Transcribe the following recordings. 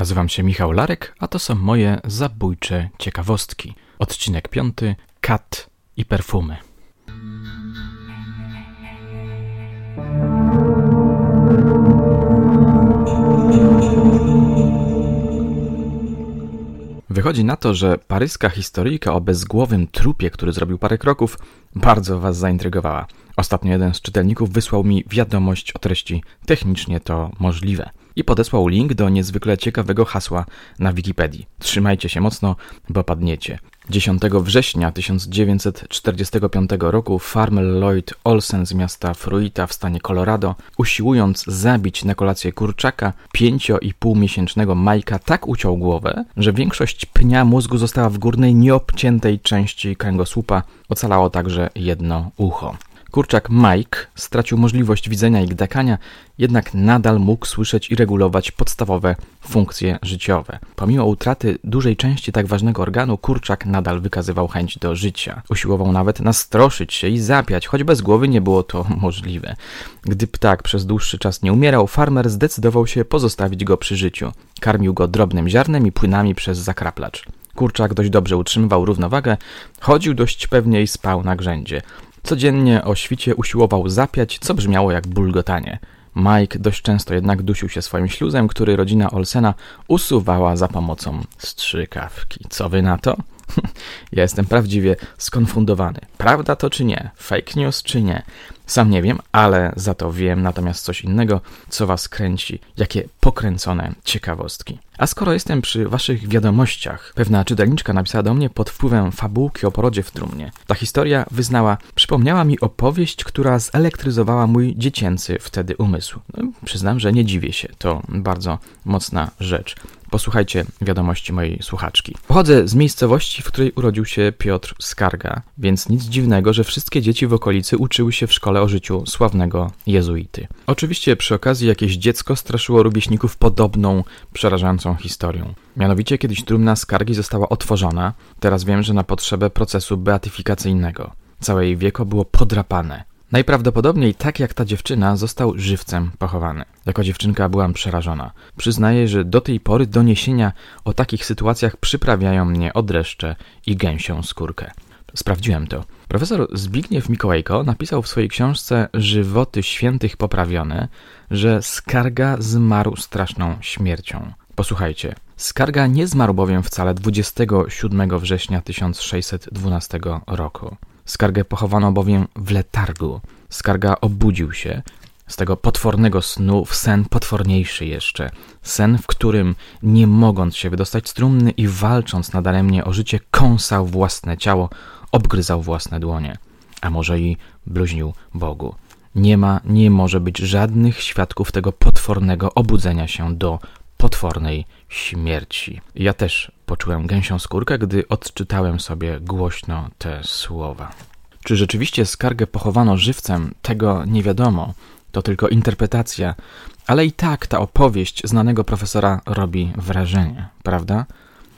Nazywam się Michał Larek, a to są moje zabójcze ciekawostki. Odcinek piąty: Kat i perfumy. Wychodzi na to, że paryska historyjka o bezgłowym trupie, który zrobił parę kroków, bardzo was zaintrygowała. Ostatnio jeden z czytelników wysłał mi wiadomość o treści technicznie to możliwe i podesłał link do niezwykle ciekawego hasła na Wikipedii. Trzymajcie się mocno, bo padniecie. 10 września 1945 roku farmer Lloyd Olsen z miasta Fruita w stanie Colorado, usiłując zabić na kolację kurczaka, 5,5-miesięcznego Majka tak uciął głowę, że większość pnia mózgu została w górnej, nieobciętej części kręgosłupa. Ocalało także jedno ucho. Kurczak Mike stracił możliwość widzenia i gdakania, jednak nadal mógł słyszeć i regulować podstawowe funkcje życiowe. Pomimo utraty dużej części tak ważnego organu, kurczak nadal wykazywał chęć do życia. Usiłował nawet nastroszyć się i zapiać, choć bez głowy nie było to możliwe. Gdy ptak przez dłuższy czas nie umierał, farmer zdecydował się pozostawić go przy życiu. Karmił go drobnym ziarnem i płynami przez zakraplacz. Kurczak dość dobrze utrzymywał równowagę, chodził dość pewnie i spał na grzędzie. Codziennie o świcie usiłował zapiać, co brzmiało jak bulgotanie. Mike dość często jednak dusił się swoim śluzem, który rodzina Olsena usuwała za pomocą strzykawki. Co wy na to? ja jestem prawdziwie skonfundowany. Prawda to czy nie? Fake news czy nie? Sam nie wiem, ale za to wiem natomiast coś innego, co was kręci, jakie pokręcone ciekawostki. A skoro jestem przy waszych wiadomościach, pewna czytelniczka napisała do mnie pod wpływem fabułki o porodzie w trumnie. Ta historia, wyznała, przypomniała mi opowieść, która zelektryzowała mój dziecięcy wtedy umysł. No, przyznam, że nie dziwię się, to bardzo mocna rzecz. Posłuchajcie wiadomości mojej słuchaczki. Pochodzę z miejscowości, w której urodził się Piotr Skarga, więc nic dziwnego, że wszystkie dzieci w okolicy uczyły się w szkole o życiu sławnego jezuity. Oczywiście przy okazji jakieś dziecko straszyło rówieśników podobną, przerażającą historią. Mianowicie kiedyś trumna Skargi została otworzona, teraz wiem, że na potrzebę procesu beatyfikacyjnego. Całe jej wieko było podrapane. Najprawdopodobniej, tak jak ta dziewczyna, został żywcem pochowany. Jako dziewczynka byłam przerażona. Przyznaję, że do tej pory doniesienia o takich sytuacjach przyprawiają mnie o dreszcze i gęsią skórkę. Sprawdziłem to. Profesor Zbigniew Mikołajko napisał w swojej książce Żywoty Świętych Poprawione, że Skarga zmarł straszną śmiercią. Posłuchajcie. Skarga nie zmarł bowiem wcale 27 września 1612 roku. Skargę pochowano bowiem w letargu. Skarga obudził się z tego potwornego snu w sen potworniejszy jeszcze. Sen, w którym, nie mogąc się wydostać z trumny i walcząc nadaremnie o życie, kąsał własne ciało, obgryzał własne dłonie. A może i bluźnił Bogu. Nie ma, nie może być żadnych świadków tego potwornego obudzenia się do potwornej śmierci. Ja też poczułem gęsią skórkę, gdy odczytałem sobie głośno te słowa. Czy rzeczywiście skargę pochowano żywcem, tego nie wiadomo. To tylko interpretacja, ale i tak ta opowieść znanego profesora robi wrażenie, prawda?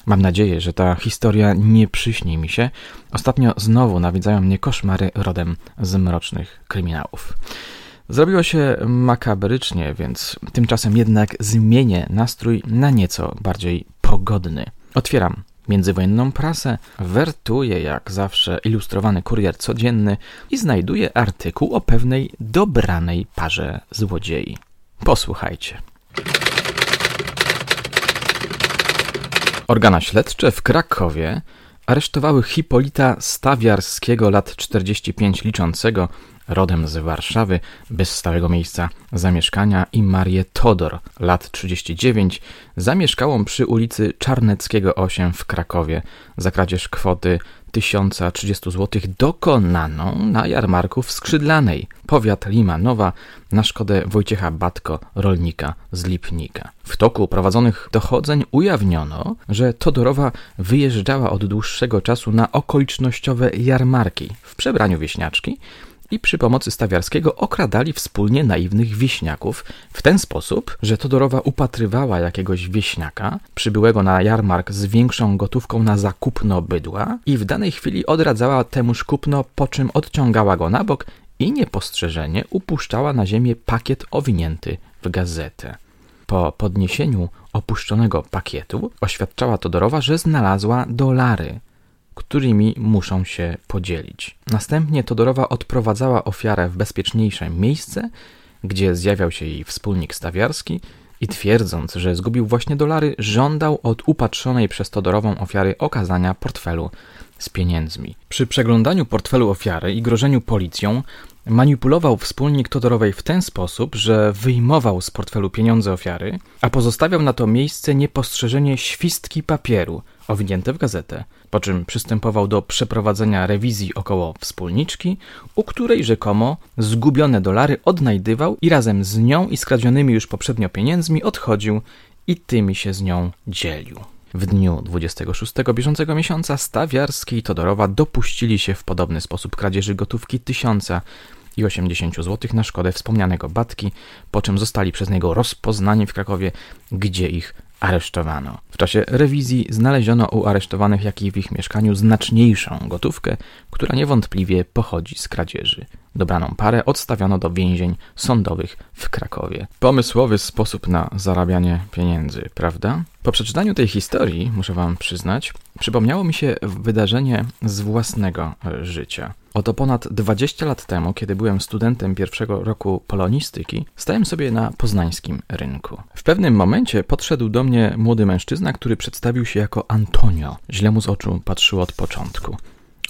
Mam nadzieję, że ta historia nie przyśni mi się. Ostatnio znowu nawiedzają mnie koszmary rodem z mrocznych kryminałów. Zrobiło się makabrycznie, więc tymczasem jednak zmienię nastrój na nieco bardziej pogodny. Otwieram międzywojenną prasę, wertuję jak zawsze ilustrowany kurier codzienny i znajduję artykuł o pewnej dobranej parze złodziei. Posłuchajcie. Organa śledcze w Krakowie aresztowały Hipolita Stawiarskiego lat 45 liczącego rodem z Warszawy, bez stałego miejsca zamieszkania i Marię Todor, lat 39, zamieszkałą przy ulicy Czarneckiego 8 w Krakowie. Za kradzież kwoty 1030 zł dokonaną na jarmarku w Skrzydlanej, powiat Limanowa, na szkodę Wojciecha Batko, rolnika z Lipnika. W toku prowadzonych dochodzeń ujawniono, że Todorowa wyjeżdżała od dłuższego czasu na okolicznościowe jarmarki w przebraniu wieśniaczki, i przy pomocy Stawiarskiego okradali wspólnie naiwnych wieśniaków w ten sposób, że Todorowa upatrywała jakiegoś wieśniaka przybyłego na jarmark z większą gotówką na zakupno bydła i w danej chwili odradzała temuż kupno, po czym odciągała go na bok i niepostrzeżenie upuszczała na ziemię pakiet owinięty w gazetę. Po podniesieniu opuszczonego pakietu oświadczała Todorowa, że znalazła dolary, którymi muszą się podzielić. Następnie Todorowa odprowadzała ofiarę w bezpieczniejsze miejsce, gdzie zjawiał się jej wspólnik stawiarski i twierdząc, że zgubił właśnie dolary, żądał od upatrzonej przez Todorową ofiary okazania portfelu z pieniędzmi. Przy przeglądaniu portfelu ofiary i grożeniu policją manipulował wspólnik Todorowej w ten sposób, że wyjmował z portfelu pieniądze ofiary, a pozostawiał na to miejsce niepostrzeżenie świstki papieru owinięte w gazetę, po czym przystępował do przeprowadzenia rewizji około wspólniczki, u której rzekomo zgubione dolary odnajdywał i razem z nią i skradzionymi już poprzednio pieniędzmi odchodził i tymi się z nią dzielił. W dniu 26 bieżącego miesiąca Stawiarski i Todorowa dopuścili się w podobny sposób kradzieży gotówki tysiąca i 80 zł na szkodę wspomnianego Batki, po czym zostali przez niego rozpoznani w Krakowie, gdzie ich aresztowano. W czasie rewizji znaleziono u aresztowanych, jak i w ich mieszkaniu, znaczniejszą gotówkę, która niewątpliwie pochodzi z kradzieży. Dobraną parę odstawiono do więzień sądowych w Krakowie. Pomysłowy sposób na zarabianie pieniędzy, prawda? Po przeczytaniu tej historii, muszę Wam przyznać, przypomniało mi się wydarzenie z własnego życia. Oto ponad 20 lat temu, kiedy byłem studentem pierwszego roku polonistyki, stałem sobie na poznańskim rynku. W pewnym momencie podszedł do mnie młody mężczyzna, który przedstawił się jako Antonio. Źle mu z oczu patrzyło od początku.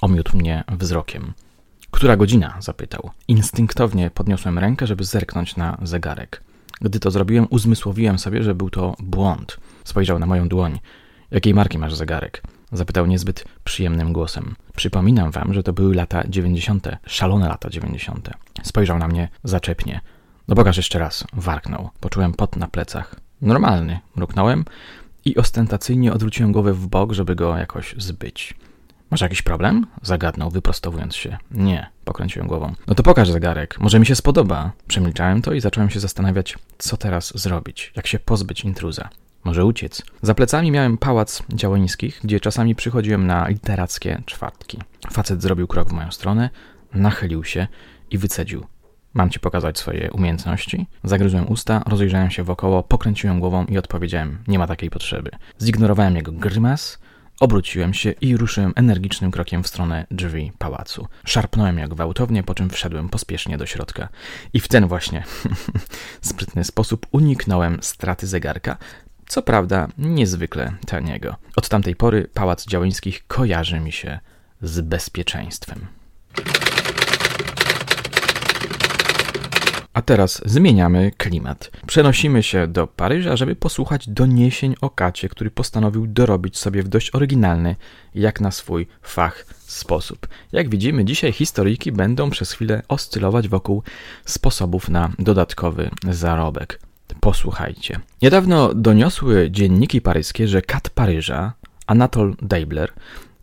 Omiótł mnie wzrokiem. Która godzina? zapytał. Instynktownie podniosłem rękę, żeby zerknąć na zegarek. Gdy to zrobiłem, uzmysłowiłem sobie, że był to błąd. Spojrzał na moją dłoń. Jakiej marki masz zegarek? Zapytał niezbyt przyjemnym głosem. Przypominam wam, że to były lata dziewięćdziesiąte, szalone lata dziewięćdziesiąte. Spojrzał na mnie zaczepnie. No pokaż jeszcze raz, warknął. Poczułem pot na plecach. Normalny, mruknąłem i ostentacyjnie odwróciłem głowę w bok, żeby go jakoś zbyć. Masz jakiś problem? Zagadnął, wyprostowując się. Nie, pokręciłem głową. No to pokaż zegarek, może mi się spodoba. Przemilczałem to i zacząłem się zastanawiać, co teraz zrobić, jak się pozbyć intruza. Może uciec. Za plecami miałem pałac działońskich, gdzie czasami przychodziłem na literackie czwartki. Facet zrobił krok w moją stronę, nachylił się i wycedził. Mam ci pokazać swoje umiejętności? Zagryzłem usta, rozejrzałem się wokoło, pokręciłem głową i odpowiedziałem: Nie ma takiej potrzeby. Zignorowałem jego grymas, obróciłem się i ruszyłem energicznym krokiem w stronę drzwi pałacu. Szarpnąłem jak gwałtownie, po czym wszedłem pospiesznie do środka. I w ten właśnie sprytny sposób uniknąłem straty zegarka, co prawda niezwykle taniego. Od tamtej pory pałac działyńskich kojarzy mi się z bezpieczeństwem. A teraz zmieniamy klimat. Przenosimy się do Paryża, żeby posłuchać doniesień o Kacie, który postanowił dorobić sobie w dość oryginalny, jak na swój fach sposób. Jak widzimy, dzisiaj historyjki będą przez chwilę oscylować wokół sposobów na dodatkowy zarobek. Posłuchajcie. Niedawno doniosły dzienniki paryskie, że kat Paryża, Anatole Deibler,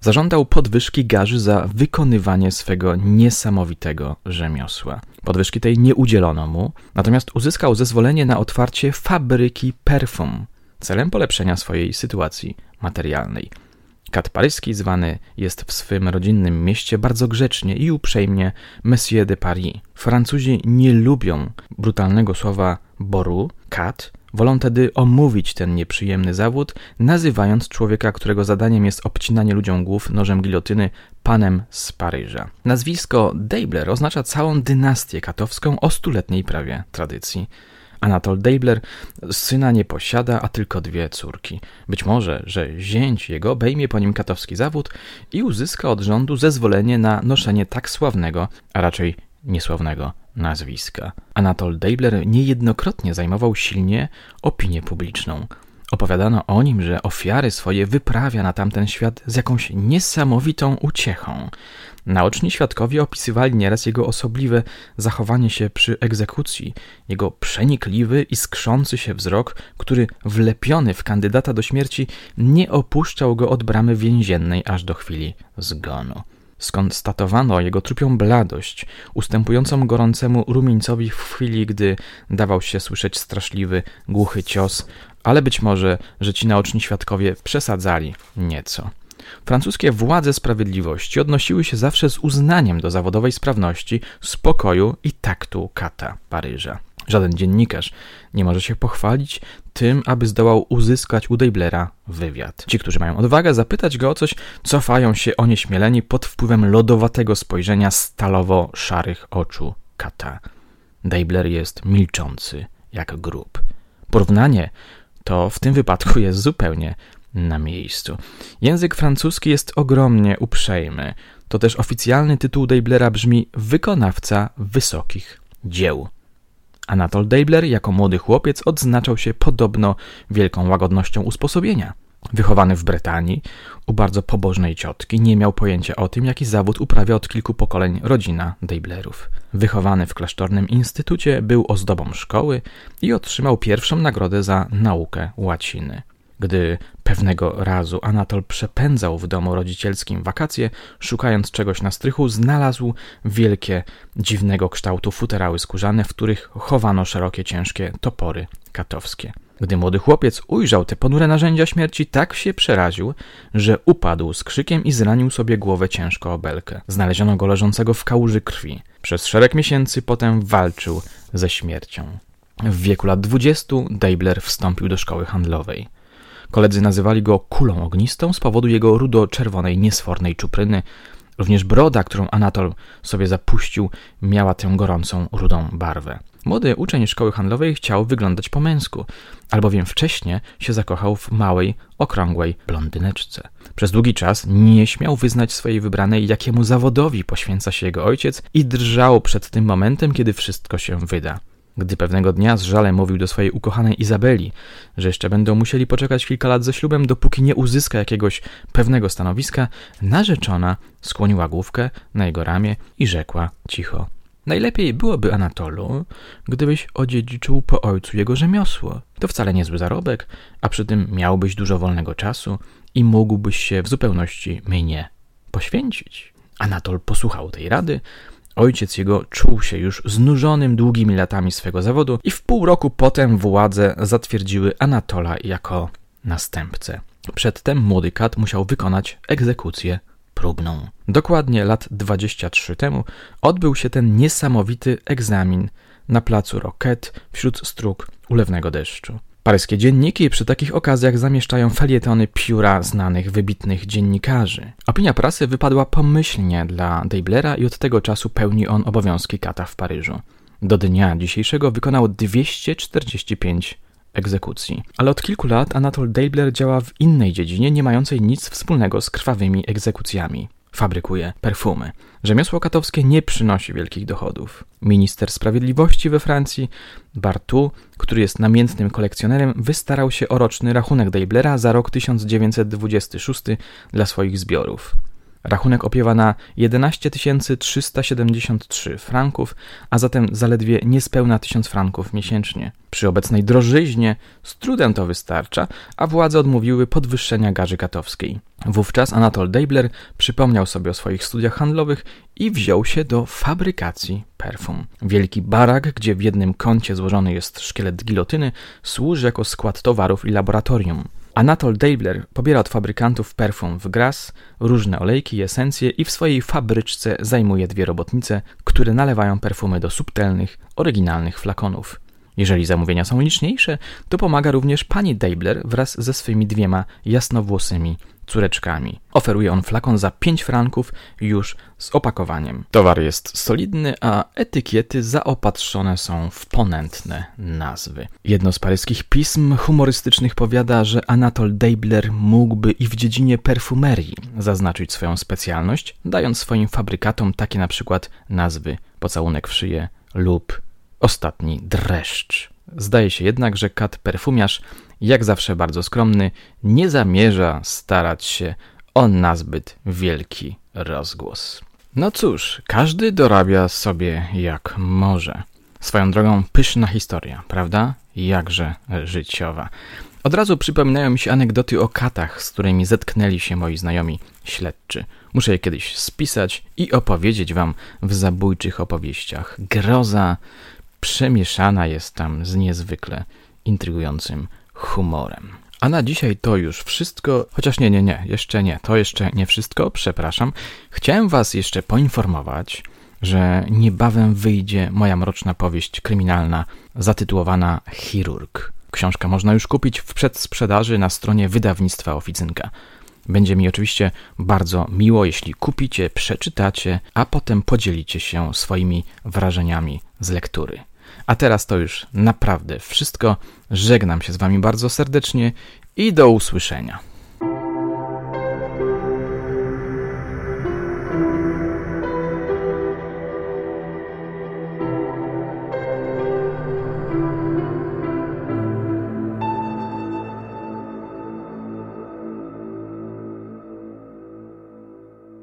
zażądał podwyżki garzy za wykonywanie swego niesamowitego rzemiosła. Podwyżki tej nie udzielono mu, natomiast uzyskał zezwolenie na otwarcie fabryki perfum celem polepszenia swojej sytuacji materialnej. Kat paryski zwany jest w swym rodzinnym mieście bardzo grzecznie i uprzejmie Monsieur de Paris. Francuzi nie lubią brutalnego słowa boru, kat, wolą tedy omówić ten nieprzyjemny zawód, nazywając człowieka, którego zadaniem jest obcinanie ludziom głów nożem gilotyny, panem z Paryża. Nazwisko Deibler oznacza całą dynastię katowską o stuletniej prawie tradycji. Anatol Deibler syna nie posiada, a tylko dwie córki. Być może, że zięć jego obejmie po nim katowski zawód i uzyska od rządu zezwolenie na noszenie tak sławnego, a raczej niesławnego nazwiska. Anatol Deibler niejednokrotnie zajmował silnie opinię publiczną. Opowiadano o nim, że ofiary swoje wyprawia na tamten świat z jakąś niesamowitą uciechą. Naoczni świadkowie opisywali nieraz jego osobliwe zachowanie się przy egzekucji, jego przenikliwy i skrzący się wzrok, który wlepiony w kandydata do śmierci nie opuszczał go od bramy więziennej aż do chwili zgonu. Skonstatowano jego trupią bladość, ustępującą gorącemu rumieńcowi w chwili, gdy dawał się słyszeć straszliwy, głuchy cios, ale być może, że ci naoczni świadkowie przesadzali nieco. Francuskie władze sprawiedliwości odnosiły się zawsze z uznaniem do zawodowej sprawności, spokoju i taktu kata Paryża. Żaden dziennikarz nie może się pochwalić tym, aby zdołał uzyskać u Dejblera wywiad. Ci, którzy mają odwagę zapytać go o coś, cofają się onieśmieleni pod wpływem lodowatego spojrzenia stalowo-szarych oczu kata. Dejbler jest milczący, jak grób. Porównanie to w tym wypadku jest zupełnie na miejscu. Język francuski jest ogromnie uprzejmy. To też oficjalny tytuł Dejblera brzmi wykonawca wysokich dzieł. Anatol Deibler jako młody chłopiec odznaczał się podobno wielką łagodnością usposobienia. Wychowany w Brytanii, u bardzo pobożnej ciotki, nie miał pojęcia o tym, jaki zawód uprawia od kilku pokoleń rodzina Deiblerów. Wychowany w klasztornym instytucie, był ozdobą szkoły i otrzymał pierwszą nagrodę za naukę łaciny. Gdy pewnego razu Anatol przepędzał w domu rodzicielskim wakacje, szukając czegoś na strychu, znalazł wielkie, dziwnego kształtu futerały skórzane, w których chowano szerokie, ciężkie topory katowskie. Gdy młody chłopiec ujrzał te ponure narzędzia śmierci, tak się przeraził, że upadł z krzykiem i zranił sobie głowę ciężko o belkę. Znaleziono go leżącego w kałuży krwi. Przez szereg miesięcy potem walczył ze śmiercią. W wieku lat dwudziestu Deibler wstąpił do szkoły handlowej. Koledzy nazywali go kulą ognistą z powodu jego rudo-czerwonej, niesfornej czupryny. Również broda, którą Anatol sobie zapuścił, miała tę gorącą, rudą barwę. Młody uczeń szkoły handlowej chciał wyglądać po męsku, albowiem wcześniej się zakochał w małej, okrągłej blondyneczce. Przez długi czas nie śmiał wyznać swojej wybranej, jakiemu zawodowi poświęca się jego ojciec i drżał przed tym momentem, kiedy wszystko się wyda. Gdy pewnego dnia z żalem mówił do swojej ukochanej Izabeli, że jeszcze będą musieli poczekać kilka lat ze ślubem, dopóki nie uzyska jakiegoś pewnego stanowiska, narzeczona skłoniła główkę na jego ramię i rzekła cicho. Najlepiej byłoby Anatolu, gdybyś odziedziczył po ojcu jego rzemiosło. To wcale niezły zarobek, a przy tym miałbyś dużo wolnego czasu i mógłbyś się w zupełności mnie poświęcić. Anatol posłuchał tej rady, Ojciec jego czuł się już znużonym długimi latami swego zawodu i w pół roku potem władze zatwierdziły Anatola jako następcę. Przedtem młody kat musiał wykonać egzekucję próbną. Dokładnie lat 23 temu odbył się ten niesamowity egzamin na placu Roquette wśród strug ulewnego deszczu. Paryskie dzienniki przy takich okazjach zamieszczają felietony pióra znanych, wybitnych dziennikarzy. Opinia prasy wypadła pomyślnie dla Deiblera i od tego czasu pełni on obowiązki kata w Paryżu. Do dnia dzisiejszego wykonał 245 egzekucji. Ale od kilku lat Anatol Deibler działa w innej dziedzinie, nie mającej nic wspólnego z krwawymi egzekucjami fabrykuje perfumy. Rzemiosło katowskie nie przynosi wielkich dochodów. Minister sprawiedliwości we Francji, Bartu, który jest namiętnym kolekcjonerem, wystarał się o roczny rachunek Deiblera za rok 1926 dla swoich zbiorów. Rachunek opiewa na 11 373 franków, a zatem zaledwie niespełna 1000 franków miesięcznie. Przy obecnej drożyźnie z trudem to wystarcza, a władze odmówiły podwyższenia garzy katowskiej. Wówczas Anatol Deibler przypomniał sobie o swoich studiach handlowych i wziął się do fabrykacji perfum. Wielki barak, gdzie w jednym kącie złożony jest szkielet gilotyny, służy jako skład towarów i laboratorium. Anatol Deibler pobiera od fabrykantów perfum w gras, różne olejki i esencje i w swojej fabryczce zajmuje dwie robotnice, które nalewają perfumy do subtelnych, oryginalnych flakonów. Jeżeli zamówienia są liczniejsze, to pomaga również pani Deibler wraz ze swymi dwiema jasnowłosymi córeczkami. Oferuje on flakon za 5 franków już z opakowaniem. Towar jest solidny, a etykiety zaopatrzone są w ponętne nazwy. Jedno z paryskich pism humorystycznych powiada, że Anatol Deibler mógłby i w dziedzinie perfumerii zaznaczyć swoją specjalność, dając swoim fabrykatom takie na przykład nazwy pocałunek w szyję lub ostatni dreszcz. Zdaje się jednak, że kat perfumiarz, jak zawsze bardzo skromny, nie zamierza starać się o nazbyt wielki rozgłos. No cóż, każdy dorabia sobie jak może. Swoją drogą pyszna historia, prawda? Jakże życiowa. Od razu przypominają mi się anegdoty o katach, z którymi zetknęli się moi znajomi śledczy. Muszę je kiedyś spisać i opowiedzieć wam w zabójczych opowieściach. Groza, przemieszana jest tam z niezwykle intrygującym humorem. A na dzisiaj to już wszystko, chociaż nie, nie, nie, jeszcze nie, to jeszcze nie wszystko, przepraszam. Chciałem Was jeszcze poinformować, że niebawem wyjdzie moja mroczna powieść kryminalna zatytułowana Chirurg. Książkę można już kupić w przedsprzedaży na stronie wydawnictwa Oficynka. Będzie mi oczywiście bardzo miło, jeśli kupicie, przeczytacie, a potem podzielicie się swoimi wrażeniami z lektury. A teraz to już naprawdę wszystko. Żegnam się z Wami bardzo serdecznie i do usłyszenia.